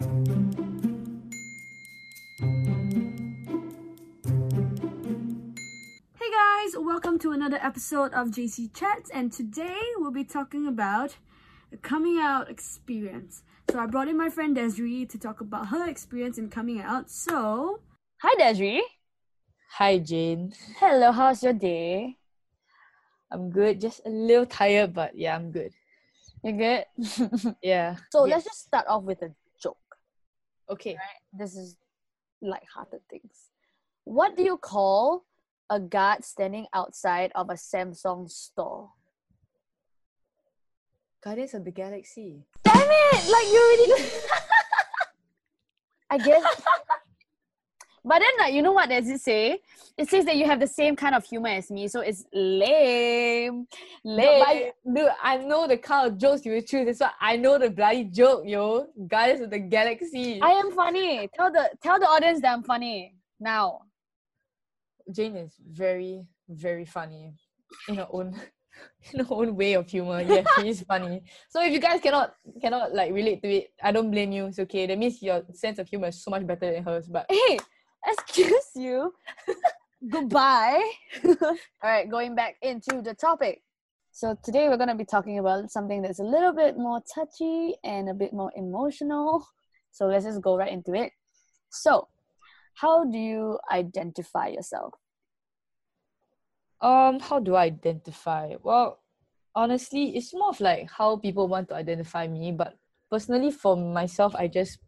Hey guys, welcome to another episode of JC Chats, and today we'll be talking about a coming out experience. So I brought in my friend Desiree to talk about her experience in coming out. So Hi, Desiree. Hi, Jane. Hello, how's your day? I'm good. Just a little tired, but yeah, I'm good. You're good? Yeah. so Yeah. let's just start off with a joke. Okay. This is light-hearted things. What do you call a guard standing outside of a Samsung store? Guardians of the Galaxy. Damn it! Like you already. I guess. But then, like, you know what does it say? It says that you have the same kind of humor as me, so it's lame. No, Lame. but I, dude, I know the kind of jokes you will choose. That's why I know the bloody joke, yo. Guys of the Galaxy. I am funny. Tell the tell the audience that I'm funny now. Jane is very, very funny in her own in her own way of humor. Yeah, she is funny. So if you guys cannot cannot like relate to it, I don't blame you. It's okay. That means your sense of humor is so much better than hers. But Hey, excuse you. Goodbye. All right, going back into the topic. So today we're going to be talking about something that's a little bit more touchy and a bit more emotional. So let's just go right into it. So, how do you identify yourself? Um, how do I identify? Well, honestly, it's more of like how people want to identify me. But personally, for myself, I just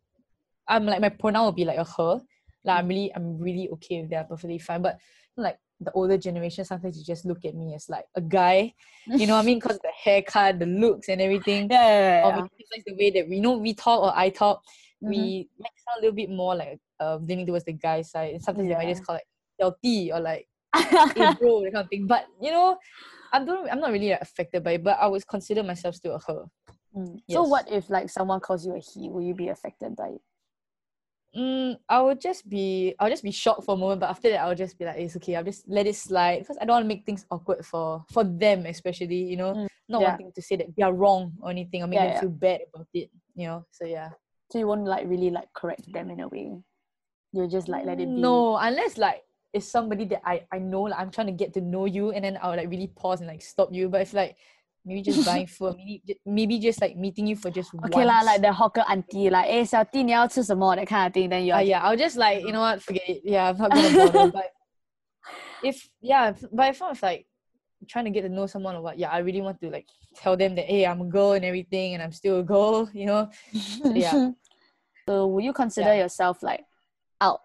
I'm like my pronoun will be like a her. Like I'm really I'm really okay with that, perfectly fine. But like the older generation, sometimes you just look at me as like a guy. You know what I mean? Because the haircut, the looks, and everything. Yeah, Or maybe it's like the way that we know we talk or I talk, Mhm. we might sound a little bit more like uh, leaning towards the guy side. And sometimes they might just call it healthy or like hey bro, that kind of thing. But you know, I don't. I'm not really like, affected by it. But I would consider myself still a her. Mm. So what if like someone calls you a he? Will you be affected by it? Mm, I would just be. I'll just be shocked for a moment. But after that, I'll just be like, it's okay. I'll just let it slide because I don't want to make things awkward for for them, especially. You know, Mm, not yeah. wanting to say that they are wrong or anything or make Yeah, them yeah. feel bad about it. You know. So yeah. So you won't like really like correct them in a way. You'll just like let it be. No, unless like it's somebody that I I know. Like I'm trying to get to know you, and then I'll like really pause and like stop you. But if like maybe just buying food, maybe ju- maybe just like meeting you for just Okay lah, once. like the hawker auntie, like, eh, 小弟你要吃什么 that kind of thing. Then you're Uh, yeah, I'll just like you know what, forget it. Yeah, I'm not gonna bother. but if yeah, if, but if I'm like trying to get to know someone or what, yeah, I really want to like tell them that hey, I'm a girl and everything, and I'm still a girl. You know, So, yeah. so will you consider Yeah. yourself like out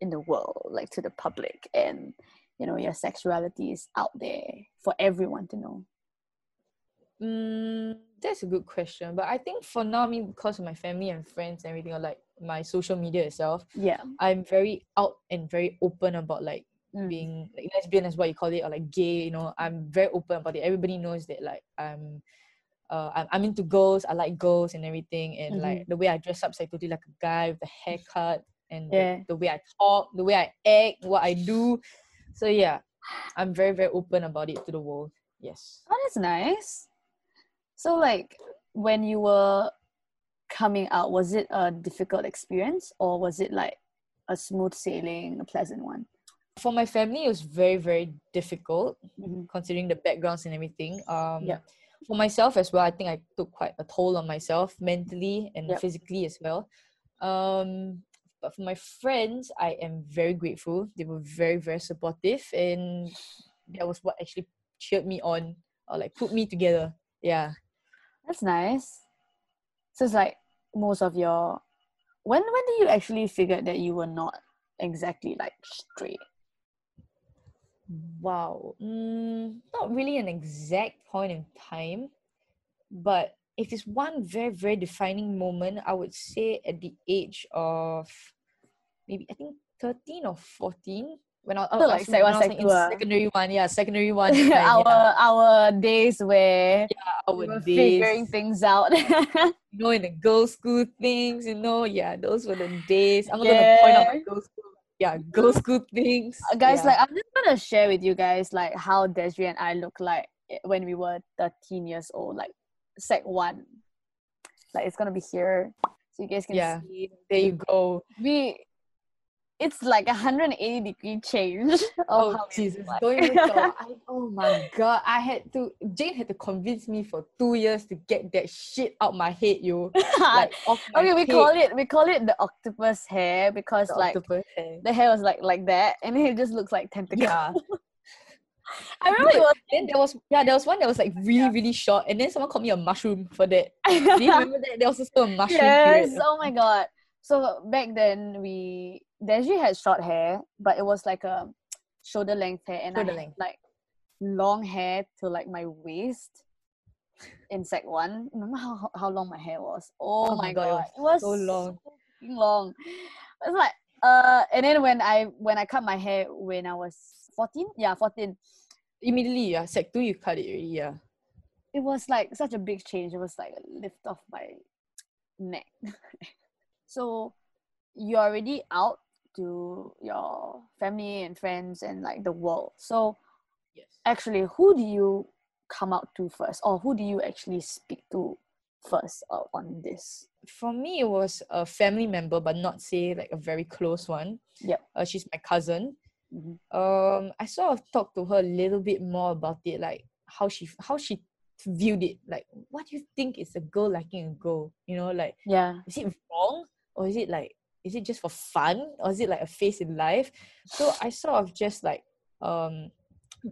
in the world, like to the public, and you know your sexuality is out there for everyone to know? Mm, that's a good question. But I think for now, I mean, because of my family and friends and everything, or like my social media itself, Yeah. I'm very out and very open about like Mm. being like lesbian as what you call it or like gay. You know, I'm very open about it. Everybody knows that like I'm. Uh, I'm, I'm into girls. I like girls and everything, and like the way I dress up is like totally like a guy with a haircut, and the- the, way I talk, the way I act, what I do. So yeah, I'm very very open about it to the world. Yes. Oh, that's nice. So like when you were coming out, was it a difficult experience or was it like a smooth sailing, a pleasant one? for my family it was very very difficult Mhm. considering the backgrounds and everything um Yep. for myself as well i think i took quite a toll on myself mentally and Yep. physically as well um but for my friends i am very grateful they were very very supportive and that was what actually cheered me on or like put me together yeah That's nice. So it's like most of your when when did you actually figure that you were not exactly like straight? Wow. Mm, not really an exact point in time, but if it's one very, very defining moment, I would say at the age of maybe I think 13 or 14. When I, I like was, sec one, sec like two, in secondary one, yeah, secondary one. our yeah, our days where our we were days, figuring things out. you know, in the girls' school things, you know, yeah, those were the days. I'm not gonna point out my Yeah. girls' school, yeah, girls' school things. Uh, guys, yeah. like I'm just gonna share with you guys like how Desiree and I look like when we were 13 years old, like sec one. Like it's gonna be here. So you guys can Yeah. see There you go. we it's like a 180 degree change of Oh how Jesus! Don't even talk. I, oh my god! I had to. Jane had to convince me for two years to get that shit out my head, yo. Like my okay, we head, call it we call it the octopus hair because the like hair. the hair was like like that and then it just looks like tentacles. Yeah. I remember it was Then there was yeah, there was one that was like really really short, and then someone called me a mushroom for that. Do you remember that? There was also a mushroom yes. period. Oh my god. So back then we Deji had short hair, but it was like a shoulder length hair, and Shoulder I had, like long hair to like my waist in sec one. Remember how how long my hair was? Oh, Oh my god, God, it was so long. freaking long. It was like uh, and then when I when I cut my hair when I was fourteen, yeah, fourteen, Immediately, yeah, sec two, you cut it already, yeah. it was like such a big change. It was like a lift off my neck. so you're already out to your family and friends and like the world. So Yes. actually, who do you come out to first, or who do you actually speak to first uh, on this? For me, it was a family member, but not say like a very close one. Yep. Uh, she's my cousin. Mhm. Um, I sort of talked to her a little bit more about it, like how she how she viewed it. Like, what do you think is a girl liking a girl? You know, like Yeah. is it wrong or is it like is it just for fun or is it like a phase in life? So i sort of just like um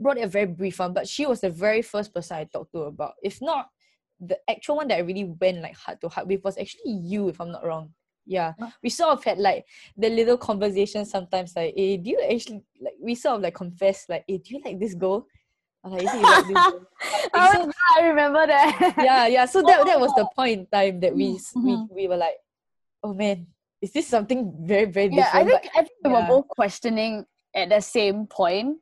brought it a very brief one but she was the very first person i talked to about. If not the actual one that i really went like heart to heart with was actually you if i'm not wrong. Yeah. We sort of had like the little conversation sometimes like eh, do you actually like we sort of like confess like eh, do you like this girl? I'm like, is it like this girl? Oh, So- I remember that. yeah, yeah. So that that was the point in time that we s we we were like, oh man, is this something very very yeah, I different? think I think we were both questioning at the same point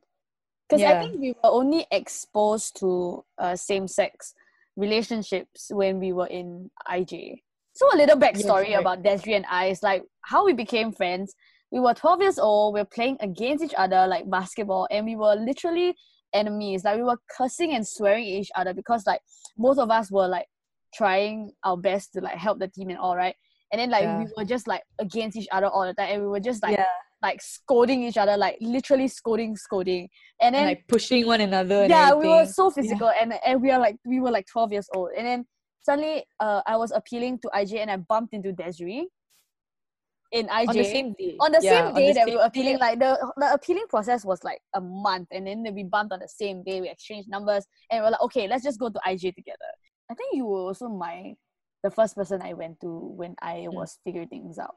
because I think we were only exposed to uh, same sex relationships when we were in IJ. So a little backstory right. about Desri and I is like how we became friends. We were 12 years old. We were playing against each other like basketball, and we were literally enemies. Like we were cursing and swearing at each other because like both of us were like trying our best to like help the team and all right. And then like we were just like against each other all the time, and we were just like yeah, like scolding each other, like literally scolding, scolding. And and then like pushing one another. And yeah, we were so physical, and and we are like we were like twelve years old, and then suddenly uh I was appealing to IJ, and I bumped into Desiree in IJ on the same day. on the Yeah, same day the that we were appealing. day. Like the the appealing process was like a month, and then we bumped on the same day. We exchanged numbers, and we we're like, okay, let's just go to IJ together. I think you were also my the first person I went to when I Mm. was figuring things out.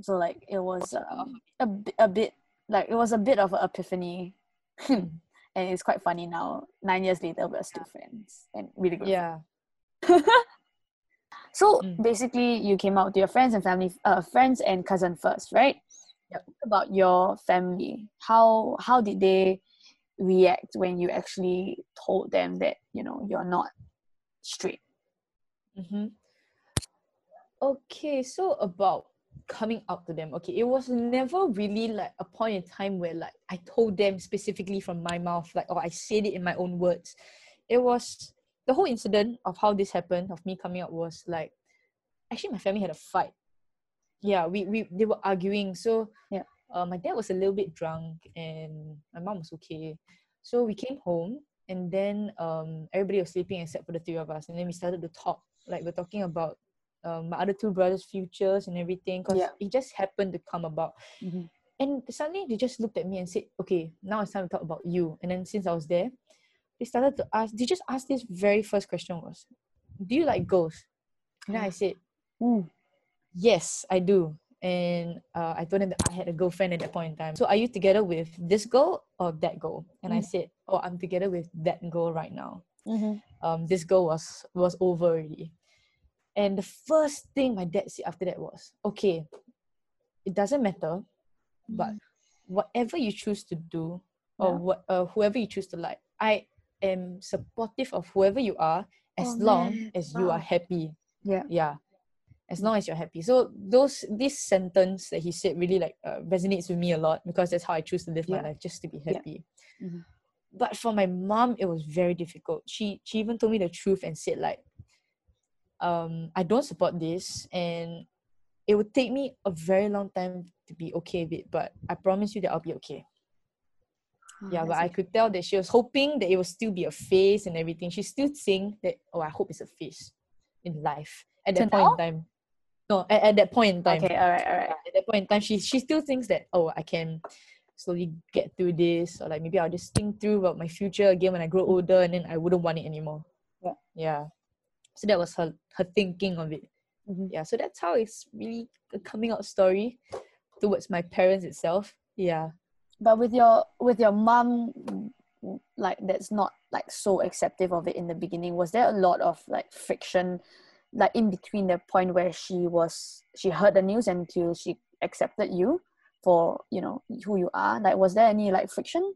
So like it was um, a a bit like it was a bit of an epiphany, Mm. and it's quite funny now. Nine years later, we're still friends and really good. Yeah, So Mm. basically, you came out to your friends and family, uh, friends and cousin first, right? Yep. About your family, how how did they react when you actually told them that you know you're not straight? Mm-hmm. Okay, so about coming out to them. Okay, it was never really like a point in time where like I told them specifically from my mouth, like or I said it in my own words. It was the whole incident of how this happened of me coming out was like actually my family had a fight. Yeah, we we they were arguing. So Yeah. uh, my dad was a little bit drunk and my mom was okay. So we came home and then um everybody was sleeping except for the three of us and then we started to talk like we're talking about um, my other two brothers futures and everything because Yeah. it just happened to come about Mhm. and suddenly they just looked at me and said okay now it's time to talk about you and then since i was there they started to ask they just asked this very first question was do you like girls and i said Mm. yes i do and uh, i told them that i had a girlfriend at that point in time so are you together with this girl or that girl and i Mm. said oh i'm together with that girl right now Mm-hmm. um, this girl was was over already. And the first thing my dad said after that was, okay, it doesn't matter, but whatever you choose to do or Yeah. what uh, whoever you choose to like, I am supportive of whoever you are as Oh, long man. as you are happy. Yeah. Yeah. As long as you're happy. So those this sentence that he said really like uh, resonates with me a lot because that's how I choose to live my life, just to be Yeah. happy Mhm. but for my mom it was very difficult she she even told me the truth and said like um i don't support this and it would take me a very long time to be okay with it, but I promise you that I'll be okay. Oh, yeah, but I could tell that she was hoping that it would still be a phase and everything. She's still saying that, oh, I hope it's a phase in life. At that point in time. No, at, at that point in time. Okay, all right, all right. At that point in time, she she still thinks that, oh, I can slowly get through this, or like maybe I'll just think through about my future again when I grow older and then I wouldn't want it anymore. Yeah. Yeah. So that was her her thinking of it. Mhm. Yeah. So that's how it's really a coming out story towards my parents itself. Yeah. But with your with your mom, like that's not like so acceptive of it in the beginning. Was there a lot of like friction, like in between the point where she was she heard the news until she accepted you for you know who you are? Like, was there any like friction?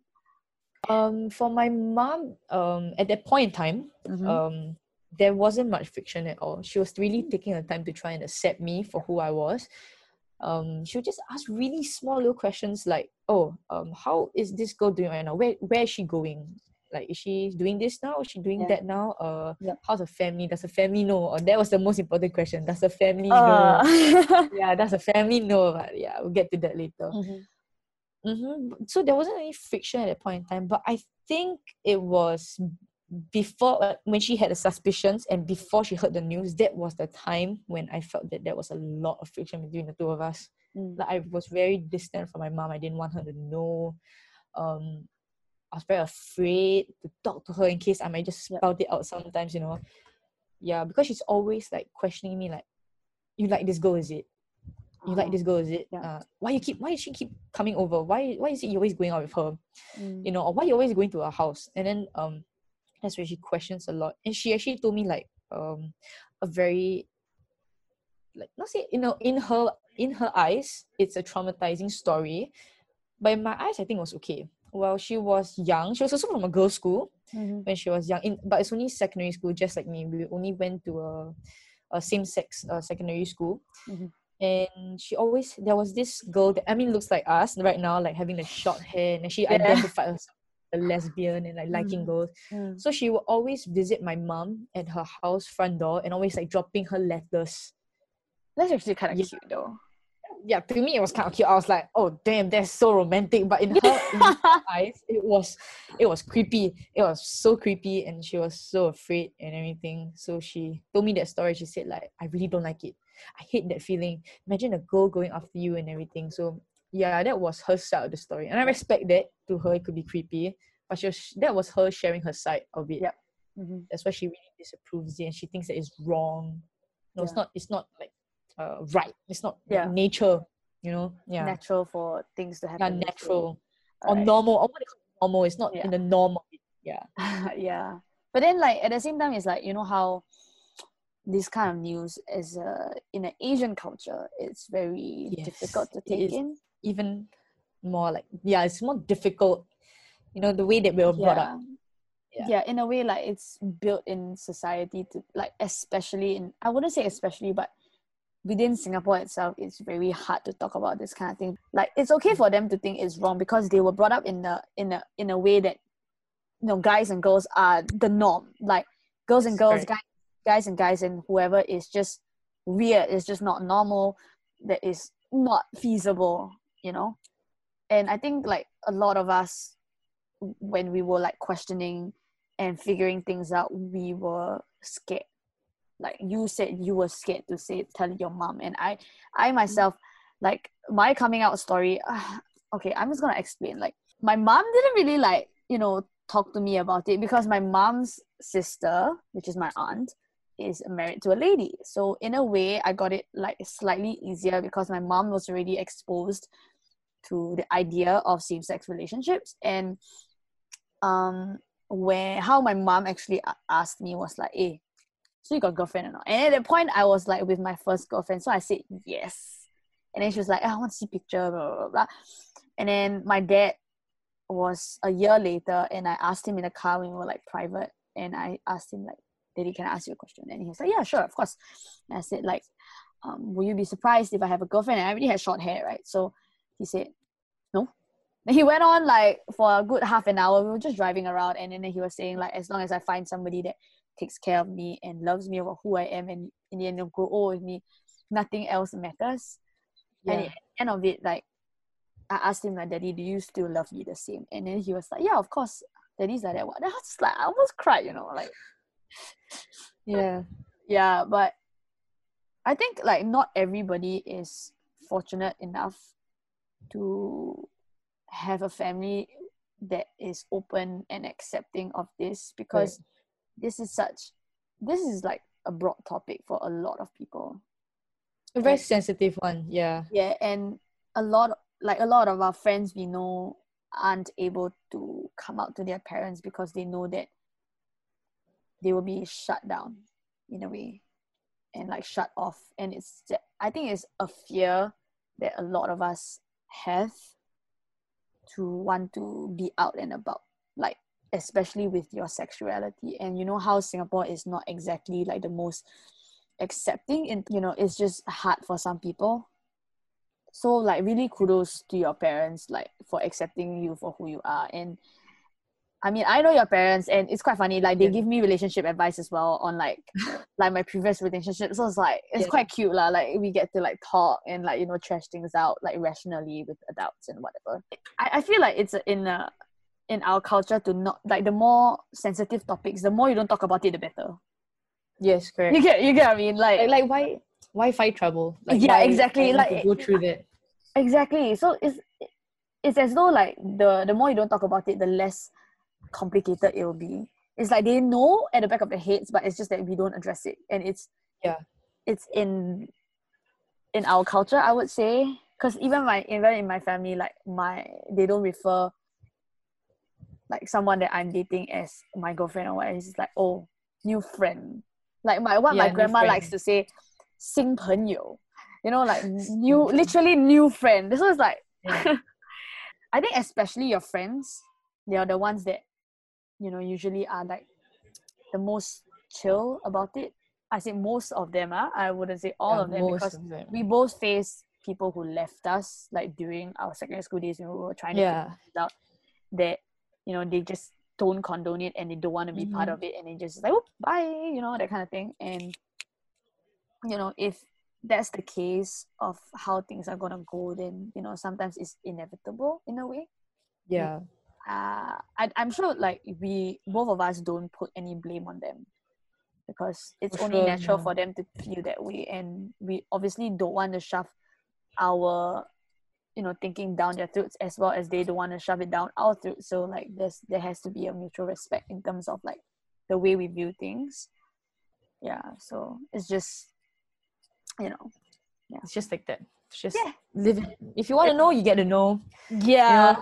Um, for my mom, um, at that point in time, Mhm. um, there wasn't much friction at all. She was really taking her time to try and accept me for who I was. Um, she would just ask really small little questions like, "Oh, um, how is this girl doing right now? Where where is she going? Like, is she doing this now? Is she doing Yeah. that now? Uh, how's her family? Does her family know? Or that was the most important question. Does her family know? Uh, Yeah, does her family know? But yeah, we'll get to that later. mhm. Mm-hmm. So there wasn't any friction at that point in time, but I think it was before uh, when she had the suspicions and before she heard the news. That was the time when I felt that there was a lot of friction between the two of us. Mm. Like I was very distant from my mom. I didn't want her to know. Um, I was very afraid to talk to her in case I might just spout it out sometimes. You know, yeah, because she's always like questioning me, like, "You like this girl, is it?" you like Oh, this girl is it yeah. uh, why you keep why does she keep coming over why why is it you always going out with her mm. you know or why you always going to her house and then um that's where she questions a lot and she actually told me like um a very like not say you know in her in her eyes it's a traumatizing story but in my eyes i think it was okay well she was young she was also from a girls school Mhm. when she was young in but it's only secondary school just like me we only went to a, a same-sex uh, secondary school Mhm. and she always there was this girl that i mean looks like us right now like having the short hair and she Yeah. identified herself a lesbian and like liking Mhm. girls. Mm. so she would always visit my mom at her house front door and always like dropping her letters. That's actually kind of Yeah. cute though. yeah to me it was kind of cute. I was like oh damn that's so romantic. But in her, in her eyes it was it was creepy. It was so creepy and she was so afraid and everything. So she told me that story. She said like i really don't like it. I hate that feeling. Imagine a girl going after you and everything. So yeah that was her side of the story and i respect that to her it could be creepy but she was, that was her sharing her side of it. Yep. Mhm. that's why she really disapproves it and she thinks that it's wrong. No it's not it's not like uh, right. It's not like nature you know? Yeah. Natural for things to happen. way. natural. or Alright. normal or what call normal it's not Yeah. in the norm yeah. Yeah. But then like at the same time it's like you know how this kind of news is uh in an asian culture it's very difficult to take in even more like yeah it's more difficult you know the way that we were brought up. Yeah. Yeah. yeah in a way like it's built in society to like especially in i wouldn't say especially but within singapore itself it's very hard to talk about this kind of thing. Like it's okay for them to think it's wrong because they were brought up in the in a in a way that you know guys and girls are the norm. Like girls and girls guys guys and guys and whoever is just weird it's just not normal that is not feasible you know? And i think like a lot of us when we were like questioning and figuring things out we were scared. Like you said you were scared to say tell your mom. And i i myself like my coming out story okay i'm just gonna explain. Like my mom didn't really like you know talk to me about it because my mom's sister which is my aunt is married to a lady. So in a way i got it like slightly easier because my mom was already exposed to the idea of same-sex relationships. And um where how my mom actually asked me was like hey so you got girlfriend or not? And at that point i was like with my first girlfriend so i said yes. And then she was like "Ah, i want to see picture blah, blah, blah. and then my dad was a year later and i asked him in the car when we were like private and i asked him like daddy can i ask you a question? And he was like yeah sure of course. And i said like um, will you be surprised if i have a girlfriend? And i already had short hair right? So he said no then he went on like for a good half an hour we were just driving around and then he was saying like as long as i find somebody that takes care of me and loves me for who i am and in the end will grow old with me nothing else matters. And Yeah. at the end of it, like I asked him like, Daddy, do you still love me the same? And then he was like, Yeah, of course. Daddy's like that. What? Then I was just like, I almost cried, you know, like Yeah. yeah, but I think like not everybody is fortunate enough to have a family that is open and accepting of this because this is such this is like a broad topic for a lot of people. A very And- sensitive one. Yeah. Yeah, and a lot like a lot of our friends we know aren't able to come out to their parents because they know that they will be shut down in a way and like shut off and it's i think it's a fear that a lot of us have to want to be out and about like especially with your sexuality. And you know how singapore is not exactly like the most accepting and you know it's just hard for some people. So like really kudos to your parents like for accepting you for who you are. And I mean, I know your parents, and it's quite funny. Like they Yeah. give me relationship advice as well on like, like my previous relationship. So it's like it's Yeah. quite cute lah. Like we get to like talk and like you know trash things out like rationally with adults and whatever. I, I feel like it's in a in our culture to not like the more sensitive topics, the more you don't talk about it, the better. Yes, correct. You get you get what I mean? Like, like, like why why fight trouble? Like Yeah, why- exactly, why like- go through that. exactly. So it's it's as though like the the more you don't talk about it, the less complicated it will be. It's like they know at the back of their heads, but it's just that we don't address it, and it's Yeah. it's in in our culture, I would say, because even my even in my family, like my they don't refer like someone that I'm dating as my girlfriend or what. It's just like oh new friend. Like my what Yeah, my new grandma likes friend. to say, 新朋友. You know, like new literally new friend. This was like Yeah. I think especially your friends, they are the ones that, you know, usually are like the most chill about it. I say most of them are. I wouldn't say all Yeah, of them because of them. we both face people who left us like during our secondary school days when we were trying to figure yeah. out that, you know, they just don't condone it and they don't want to be part Mhm. of it and they just like, oh, bye, you know, that kind of thing. And, you know, if that's the case of how things are gonna go, then, you know, sometimes it's inevitable in a way Yeah. Uh, I, I'm sure like we both of us don't put any blame on them because it's For only sure, natural for them to feel that way and we obviously don't want to shove our you know thinking down their throats as well as they don't want to shove it down our throats so like there's there has to be a mutual respect in terms of like the way we view things yeah so it's just you know yeah It's just like that. It's just Yeah. live it. If you want to know, you get to know. yeah It's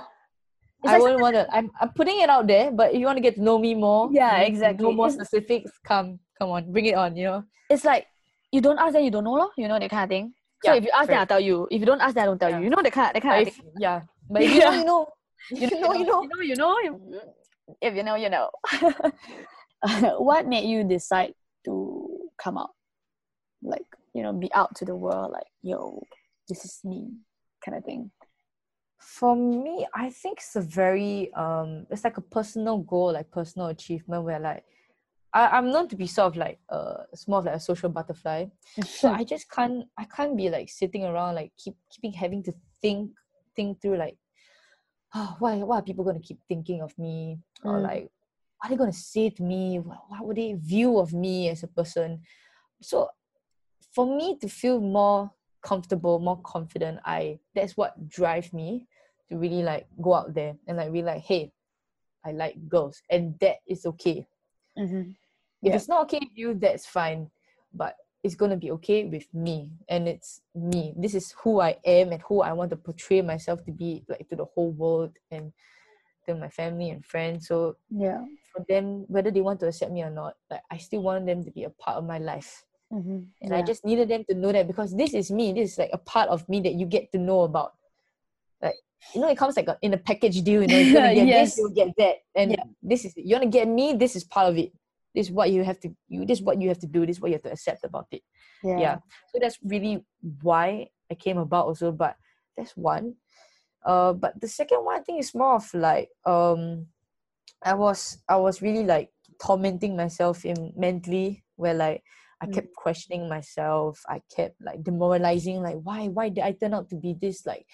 I like wouldn't want to. I'm, I'm putting it out there, but if you want to get to know me more, Yeah, you need to exactly. Know more It's- specifics. Come, come on, bring it on. You know. it's like you don't ask then you don't know lor, you know that kind of thing so Yeah, if you ask then I'll tell you if you don't ask then I don't tell Yeah. you you know that kind of, that kind of thing yeah, but if you know, Yeah. you know. You know, you know. you know, you know. If you know, you know. what made you decide to come out? Like, you know, be out to the world, like, yo, this is me, kind of thing. For me, I think it's a very um, it's like a personal goal, like personal achievement, where like I, I'm known to be sort of like uh, it's more of like a social butterfly. so I just can't I can't be like sitting around like keep keeping having to think think through like oh why what are people gonna keep thinking of me or Mm. like what are they gonna say to me what, what would they view of me as a person so for me to feel more comfortable more confident I that's what drives me to really like go out there and like be like hey I like girls and that is okay mm-hmm. if Yeah. it's not okay with you, that's fine. But it's gonna be okay with me. And it's me. This is who I am and who I want to portray myself to be like to the whole world and to my family and friends. So Yeah. for them, whether they want to accept me or not, like I still want them to be a part of my life. Mm-hmm. And I just needed them to know that because this is me. This is like a part of me that you get to know about. Like you know, it comes like a, in a package deal. You know, you're gonna get Yes. this, you'll get that, and Yeah. this is you wanna get me. This is part of it. This is what you have to. You this is what you have to do. This is what you have to accept about it. yeah. Yeah. So that's really why I came about also. But that's one. Uh, but the second one I think is more of like um, I was I was really like tormenting myself in mentally where like I Mm. kept questioning myself. I kept like demoralizing, like why why did I turn out to be this like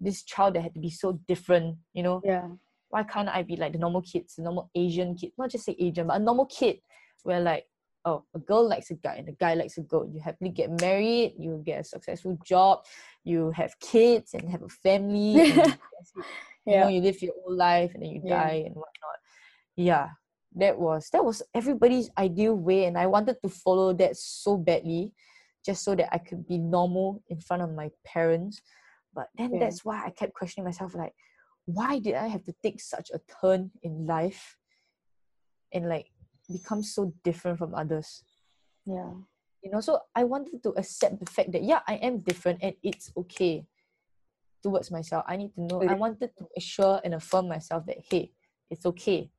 this child that had to be so different, you know? Yeah. Why can't I be like the normal kids, the normal Asian kid? Not just say Asian, but a normal kid where like, oh, a girl likes a guy and a guy likes a girl. You happily get married, you get a successful job, you have kids and have a family. and you know Yeah. you live your whole life and then you Yeah. die and whatnot yeah that was that was everybody's ideal way and i wanted to follow that so badly just so that i could be normal in front of my parents but then Yeah. that's why i kept questioning myself like why did i have to take such a turn in life and like become so different from others Yeah. you know so i wanted to accept the fact that yeah i am different and it's okay towards myself i need to know i wanted to assure and affirm myself that hey it's okay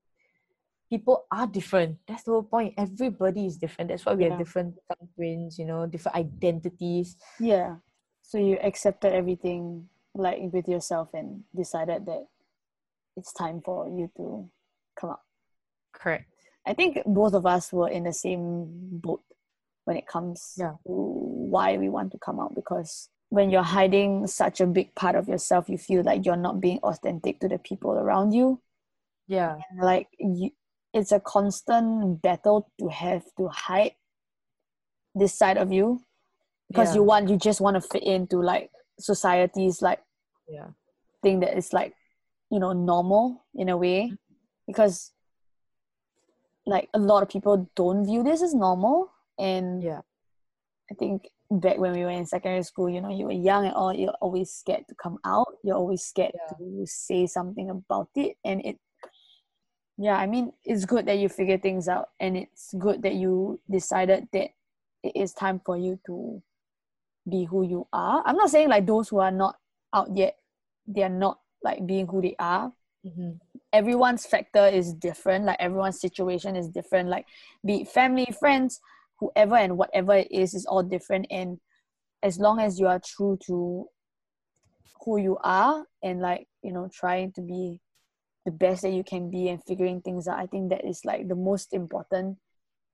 people are different that's the whole point everybody is different that's why we Yeah. have different thumbprints you know different identities Yeah. So you accepted everything like with yourself and decided that it's time for you to come out. correct I think both of us were in the same boat when it comes Yeah. to why we want to come out because when you're hiding such a big part of yourself, you feel like you're not being authentic to the people around you. yeah And like you, it's a constant battle to have to hide this side of you because you want you just want to fit into like society's like yeah. thing that is like you know normal in a way. Mm-hmm. Because like a lot of people don't view this as normal. And yeah. I think back when we were in secondary school you know you were young and all you're always scared to come out. You're always scared Yeah. to say something about it. And it yeah i mean it's good that you figure things out. And it's good that you decided that it is time for you to be who you are. I'm not saying like those who are not out yet they are not like being who they are. Hmm everyone's factor is different. Like everyone's situation is different. Like be it family friends whoever and whatever it is is all different. And as long as you are true to who you are and like you know trying to be the best that you can be and figuring things out i think that is like the most important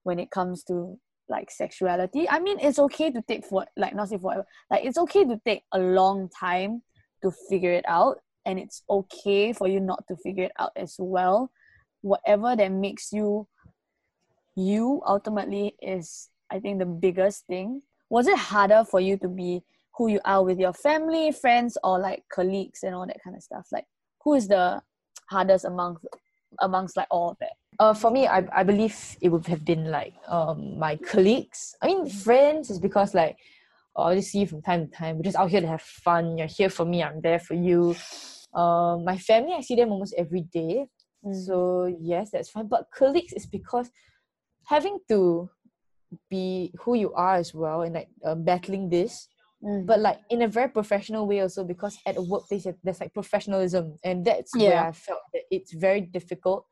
when it comes to like sexuality. I mean it's okay to take for like not say forever like it's okay to take a long time to figure it out and it's okay for you not to figure it out as well. Whatever that makes you you ultimately is i think the biggest thing. Was it harder for you to be who you are with your family friends or like colleagues and all that kind of stuff? Like who is the hardest amongst amongst like all of that Uh, for me, I, I believe it would have been like um my colleagues. I mean, friends is because like oh, I'll just see you from time to time. We're just out here to have fun. You're here for me. I'm there for you. Um, my family, I see them almost every day. Mm. So yes, that's fine. But colleagues is because having to be who you are as well and like uh, battling this Mm. but like in a very professional way also because at a workplace there- there's like professionalism and that's where Yeah. I felt that it's very difficult.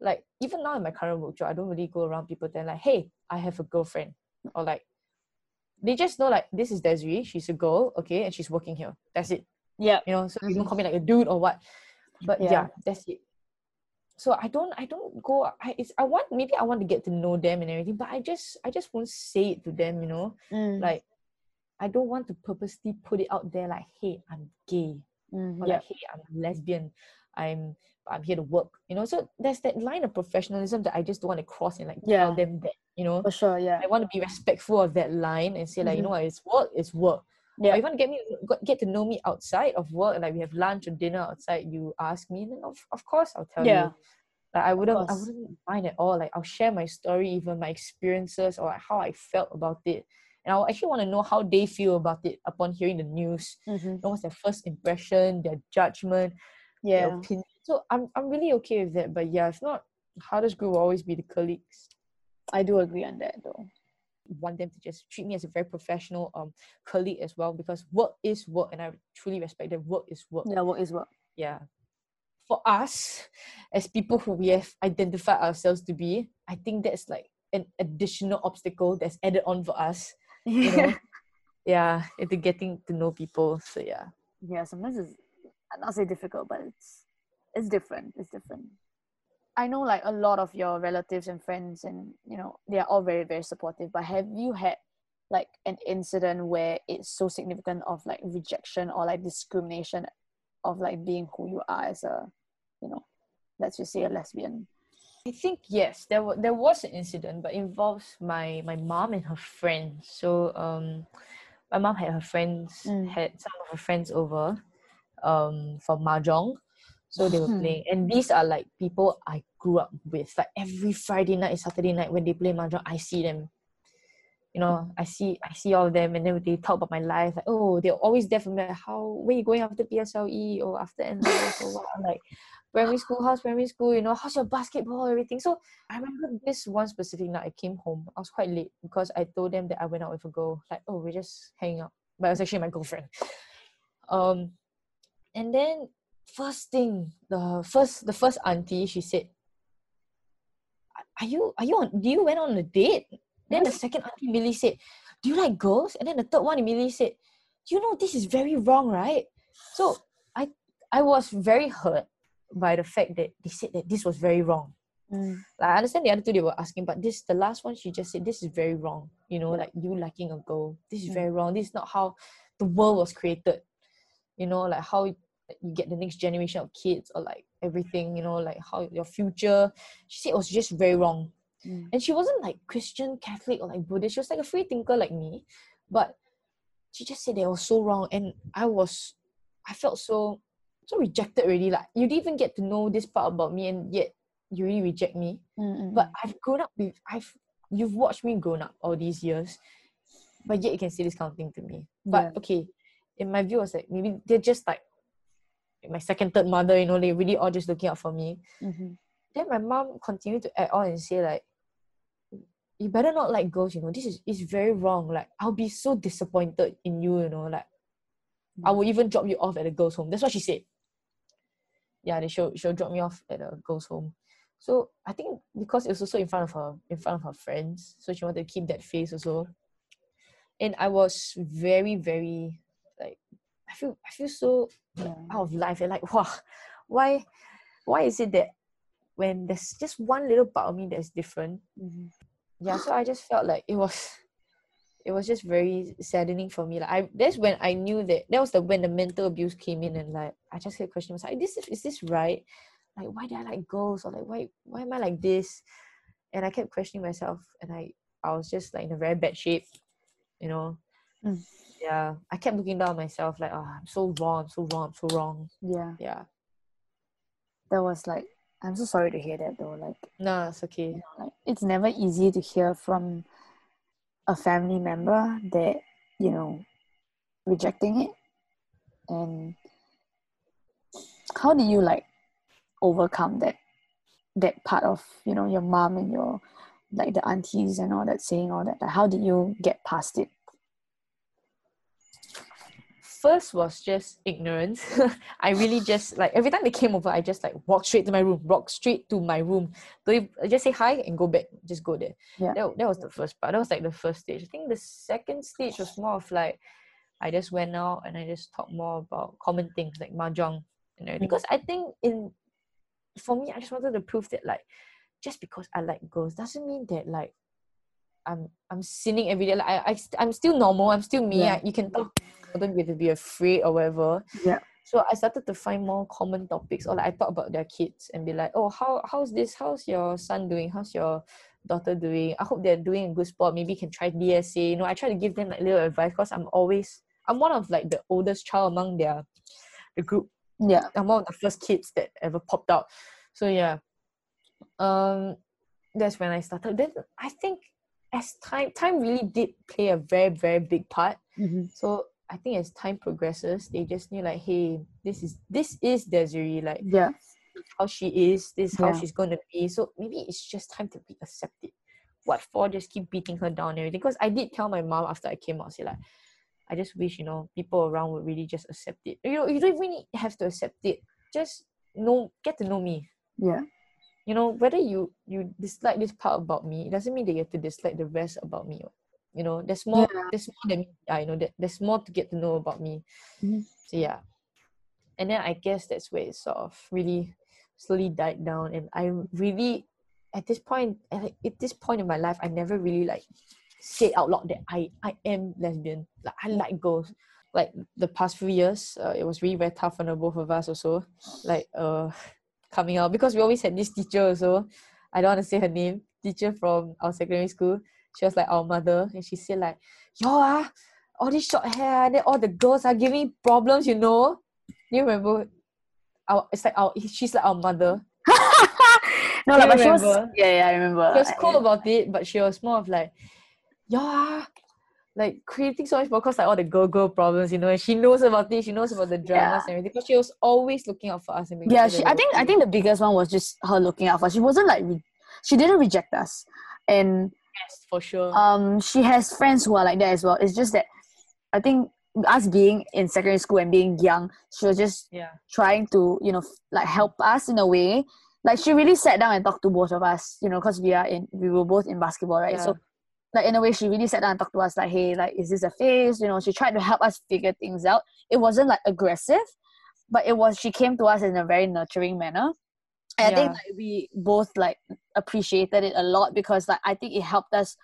Like even now in my current work job, I don't really go around people telling like, hey, I have a girlfriend. Or like they just know like this is Desiree, she's a girl, okay, and she's working here. That's it. yeah You know, so you don't call me like a dude or what. But Yeah. yeah, that's it. So I don't I don't go I it's I want maybe I want to get to know them and everything, but I just I just won't say it to them, you know Mm. like I don't want to purposely put it out there like, hey, I'm gay, Mm, or yeah like, hey, I'm lesbian, I'm I'm here to work. You know, so there's that line of professionalism that I just don't want to cross and like Yeah. tell them that, you know. for sure yeah I want to be respectful of that line and say like, you Mhm. know what, it's work, it's work. Or yeah if you want to get me get to know me outside of work, like we have lunch or dinner outside, you ask me, then of, of course I'll tell Yeah. you. Like I wouldn't I wouldn't mind at all. Like I'll share my story, even my experiences or like how I felt about it. And I'll actually want to know how they feel about it upon hearing the news. Mhm. You know, what's their first impression, their judgment, yeah opinion. So I'm I'm really okay with that. But yeah, it's not, hardest group will always be the colleagues. i do agree on that though want them to just treat me as a very professional um colleague as well because work is work and I truly respect that work is work. yeah what is what Yeah. For us, as people who we have identified ourselves to be, I think that's like an additional obstacle that's added on for us. You know? yeah, into getting to know people. So yeah. yeah sometimes it's I'd not say difficult but it's it's different it's different I know like a lot of your relatives and friends, and you know they are all very very supportive. But have you had like an incident where it's so significant of like rejection or like discrimination of like being who you are as a, you know, let's just say a lesbian? I think yes, there was there was an incident, but involves my my mom and her friends. So um, my mom had her friends Mm. had some of her friends over, um, for mahjong. So they were playing, and these are like people I grew up with. Like every Friday night, Saturday night when they play mahjong, I see them. You know, I see I see all of them, and then they talk about my life. Like, oh, they're always there for me. Like, How where you going after PSLE or after N levels or what? I'm like primary school, how's primary school? You know, how's your basketball, everything. So I remember this one specific night. I came home. I was quite late because I told them that I went out with a girl. Like, oh, we're just hanging out, but it was actually my girlfriend. Um, and then first thing, the first the first auntie, she said, "Are you are you on? Do you went on a date?" Then the second auntie immediately said, "Do you like girls?" And then the third one immediately said, "You know this is very wrong, right?" So I I was very hurt by the fact that they said that this was very wrong. Mm. Like I understand the other two they were asking, but this the last one she just said this is very wrong. You know, like you liking a girl. This is Mm. very wrong. This is not how the world was created. You know, like how you get the next generation of kids or like everything, you know, like how your future. She said it was just very wrong. Mm. And she wasn't like Christian, Catholic, or like Buddhist. She was like a free thinker like me. But she just said that it was so wrong. And I was I felt so so rejected already. Like you didn't even get to know this part about me and yet you really reject me. Mm, mm, But I've grown up with I've you've watched me grown up all these years, but yet you can say this kind of thing to me. But Yeah. okay, in my view, I was like maybe they're just like my second, third mother, you know, they really all just looking out for me. mhm. Then my mom continued to add on and say like you better not like girls, you know, this is is very wrong. Like I'll be so disappointed in you, you know, like I will even drop you off at a girl's home. That's what she said. Yeah, they she'll she'll drop me off at a girl's home. So I think because it was also in front of her, in front of her friends, so she wanted to keep that face also. And I was very, very I feel I feel so Yeah. out of life and like wow, why why is it that when there's just one little part of me that's different, Mhm. yeah so i just felt like it was it was just very saddening for me like i that's when i knew that that was the when the mental abuse came in and like i just kept questioning myself like, this is, is this right? Like why do i like girls? Or like why why am i like this? And i kept questioning myself and i i was just like in a very bad shape you know? Mm. Yeah. I kept looking down myself like oh i'm so wrong i'm so wrong i'm so wrong. Yeah. yeah. That was like I'm so sorry to hear that though. Like no it's okay. like it's never easy to hear from a family member that you know rejecting it. And how do you like overcome that that part of you know your mom and your like the aunties and all that saying all that? Like, how did you get past it first was just ignorance. I really just like every time they came over, I just like walk straight to my room, walk straight to my room. I just say hi and go back, just go there. Yeah. That, that was the first part. That was like the first stage. I think the second stage was more of like I just went out and I just talked more about common things like mahjong and everything. Mm. Because I think in for me, I just wanted to prove that like just because I like girls doesn't mean that like I'm I'm sinning every day. Like I, I I'm still normal. I'm still me. Yeah. I, you can talk. You don't have to be afraid or whatever. Yeah. So I started to find more common topics, or like I talk about their kids and be like, oh, how how's this? How's your son doing? How's your daughter doing? I hope they're doing a good sport. Maybe you can try DSA. You know, I try to give them like little advice because I'm always I'm one of like the oldest child among their the group yeah I'm one of the first kids that ever popped out. So yeah. Um that's when I started. Then I think as time time really did play a very, very big part. Mhm. So I think as time progresses, they just knew like, hey, this is this is Desiree, like yeah how she is, this is how Yeah. she's gonna be. So maybe it's just time to be accepted. What for just keep beating her down and everything? Because I did tell my mom after I came out, say like, I just wish, you know, people around would really just accept it. You know, you don't even have to accept it. Just know get to know me. yeah You know, whether you you dislike this part about me, it doesn't mean that you have to dislike the rest about me. You know, there's more Yeah. there's more than you know, that there's more to get to know about me. Mhm. So yeah. And then I guess that's where it sort of really slowly died down and I really at this point at, at this point in my life I never really like said out loud that I I am lesbian. Like I like girls. Like the past few years, uh, it was really very tough on the both of us also. Like uh coming out because we always had this teacher also. I don't want to say her name. Teacher from our secondary school. She was like our mother, and she said like, "Yo ah, all this short hair, then all the girls are giving problems, you know." Do you remember? Our it's like our she's like our mother. no, like, but she was, yeah, yeah, I remember. She was I- cool about it, but she was more of like, yeah, like creating so much more because like all the girl girl problems, you know, and she knows about it, she knows about the dramas and everything. Because she was always looking out for us and yeah, she. I think I think the biggest one was just her looking out for. us. She wasn't like re- she didn't reject us, and yes, for sure. um, she has friends who are like that as well. It's just that I think us being in secondary school and being young, she was just yeah, trying to you know like help us in a way. Like she really sat down and talked to both of us, you know, because we are in we were both in basketball, right? So like in a way she really sat down and talked to us like hey like is this a phase you know she tried to help us figure things out it wasn't like aggressive but it was she came to us in a very nurturing manner and i think like we both like appreciated it a lot because like i think it helped us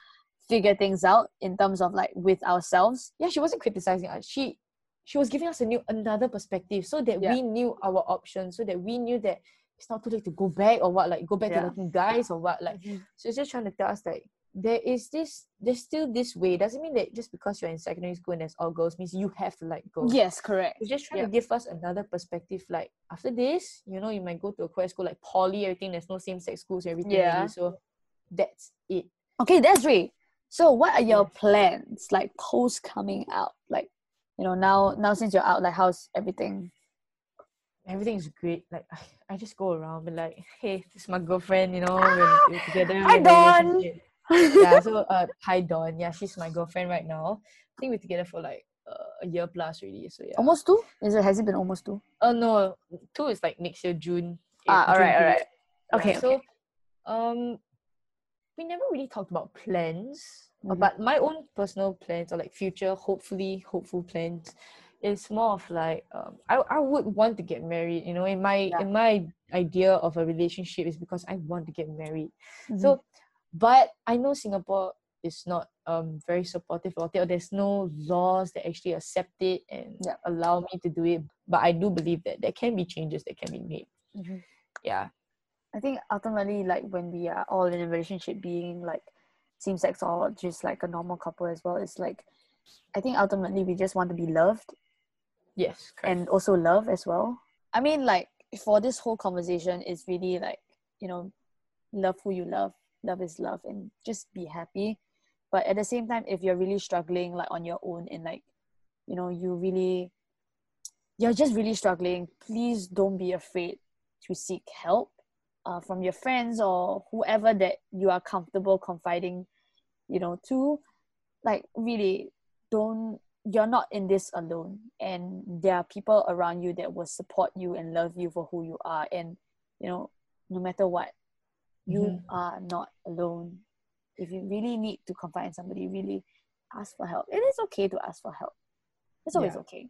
figure things out in terms of like with ourselves yeah, she wasn't criticizing us. She she was giving us a new another perspective so that Yeah. we knew our options, so that we knew that it's not too late to go back or what, like go back Yeah. to liking guys or what. Like mm-hmm. so it's just trying to tell us like there is this there's still this way. Doesn't mean that just because you're in secondary school and there's all girls means you have to like girls. yes correct It's just trying Yeah. to give us another perspective. Like after this, you know, you might go to a queer school like poly, everything. There's no same sex schools, everything. Yeah. Already, so that's it. okay that's great so what are your plans like post coming out like you know now now since you're out like how's everything Everything is great. Like I, I just go around and like, hey, this is my girlfriend. You know, we're, we're together. Hi, in a Dawn. relationship." yeah. So uh, hi Dawn. Yeah, she's my girlfriend right now. I think we're together for like uh, a year plus already. So yeah. almost two is it has it been almost two? Oh no, two is like next year June. Ah, June alright, two. alright. Yeah, Okay, So, um, we never really talked about plans, uh, Mhm. but my own personal plans or like future, hopefully, hopeful plans, is more of like um, I I would want to get married. You know, in my Yeah. in my idea of a relationship is because I want to get married. Mm-hmm. So, but I know Singapore is not um very supportive of it. Or there's no laws that actually accept it and Yeah. allow me to do it. But I do believe that there can be changes that can be made. Mhm. Yeah. I think ultimately, like when we are all in a relationship, being like same sex or just like a normal couple as well, it's like I think ultimately we just want to be loved Yes. Correct. and also love as well. I mean, like for this whole conversation, it's really like you know, love who you love. Love is love, and just be happy. But at the same time, if you're really struggling like on your own and like, you know, you really, you're just really struggling. Please don't be afraid to seek help uh, from your friends or whoever that you are comfortable confiding, you know, to. Like really, don't you're not in this alone and there are people around you that will support you and love you for who you are and you know no matter what you Mhm. are not alone if you really need to confide in somebody really ask for help it is okay to ask for help it's always Yeah. okay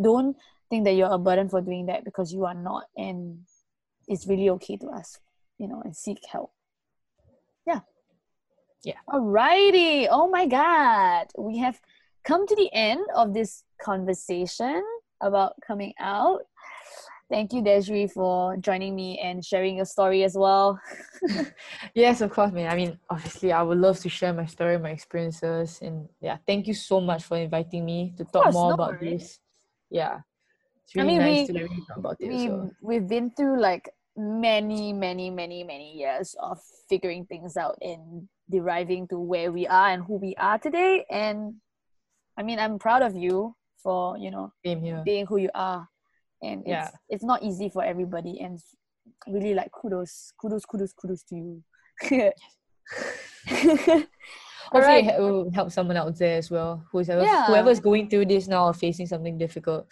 don't think that you're a burden for doing that because you are not and it's really okay to ask you know and seek help yeah Yeah. alrighty oh my god we have come to the end of this conversation about coming out. Thank you, Desiree, for joining me and sharing your story as well. Yes, of course, man. I mean, obviously, I would love to share my story, my experiences, and yeah, thank you so much for inviting me to talk course, more no about worries. this. Yeah, it's I really mean, nice we- to talk about it. we So. we've been through like many, many, many, many years of figuring things out and deriving to where we are and who we are today. And I mean, I'm proud of you for you know being who you are. And it's Yeah. it's not easy for everybody and really like kudos, kudos, kudos, kudos to you. Hopefully, it will help someone out there as well. Who's ever, Yeah. whoever's going through this now or facing something difficult.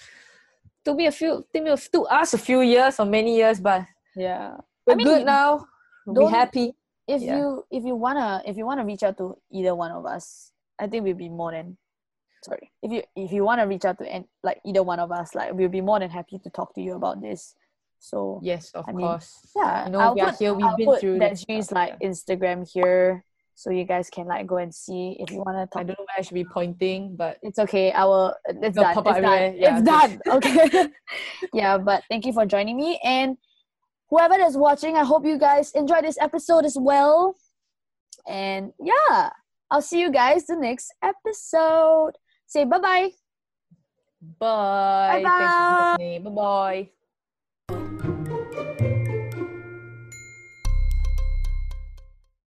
Took me a few, took me a, took us a few years or many years, but yeah. we're mean, good now. We're happy. if Yeah. you if you wanna if you wanna reach out to either one of us, I think we'll be more than sorry. If you if you wanna reach out to an, like either one of us, like we'll be more than happy to talk to you about this. So Yes, of I mean, course. yeah, You know, I'll we are put, here. We've I'll been put through that stuff, like yeah. Instagram here, so you guys can like go and see if you want to I don't know where I should be pointing, but It's okay. I will. It's done. It's done. Yeah, it's okay. done. Okay. yeah, but thank you for joining me and whoever is watching. I hope you guys enjoy this episode as well. And yeah, I'll see you guys the next episode. Say bye bye. bye. Thanks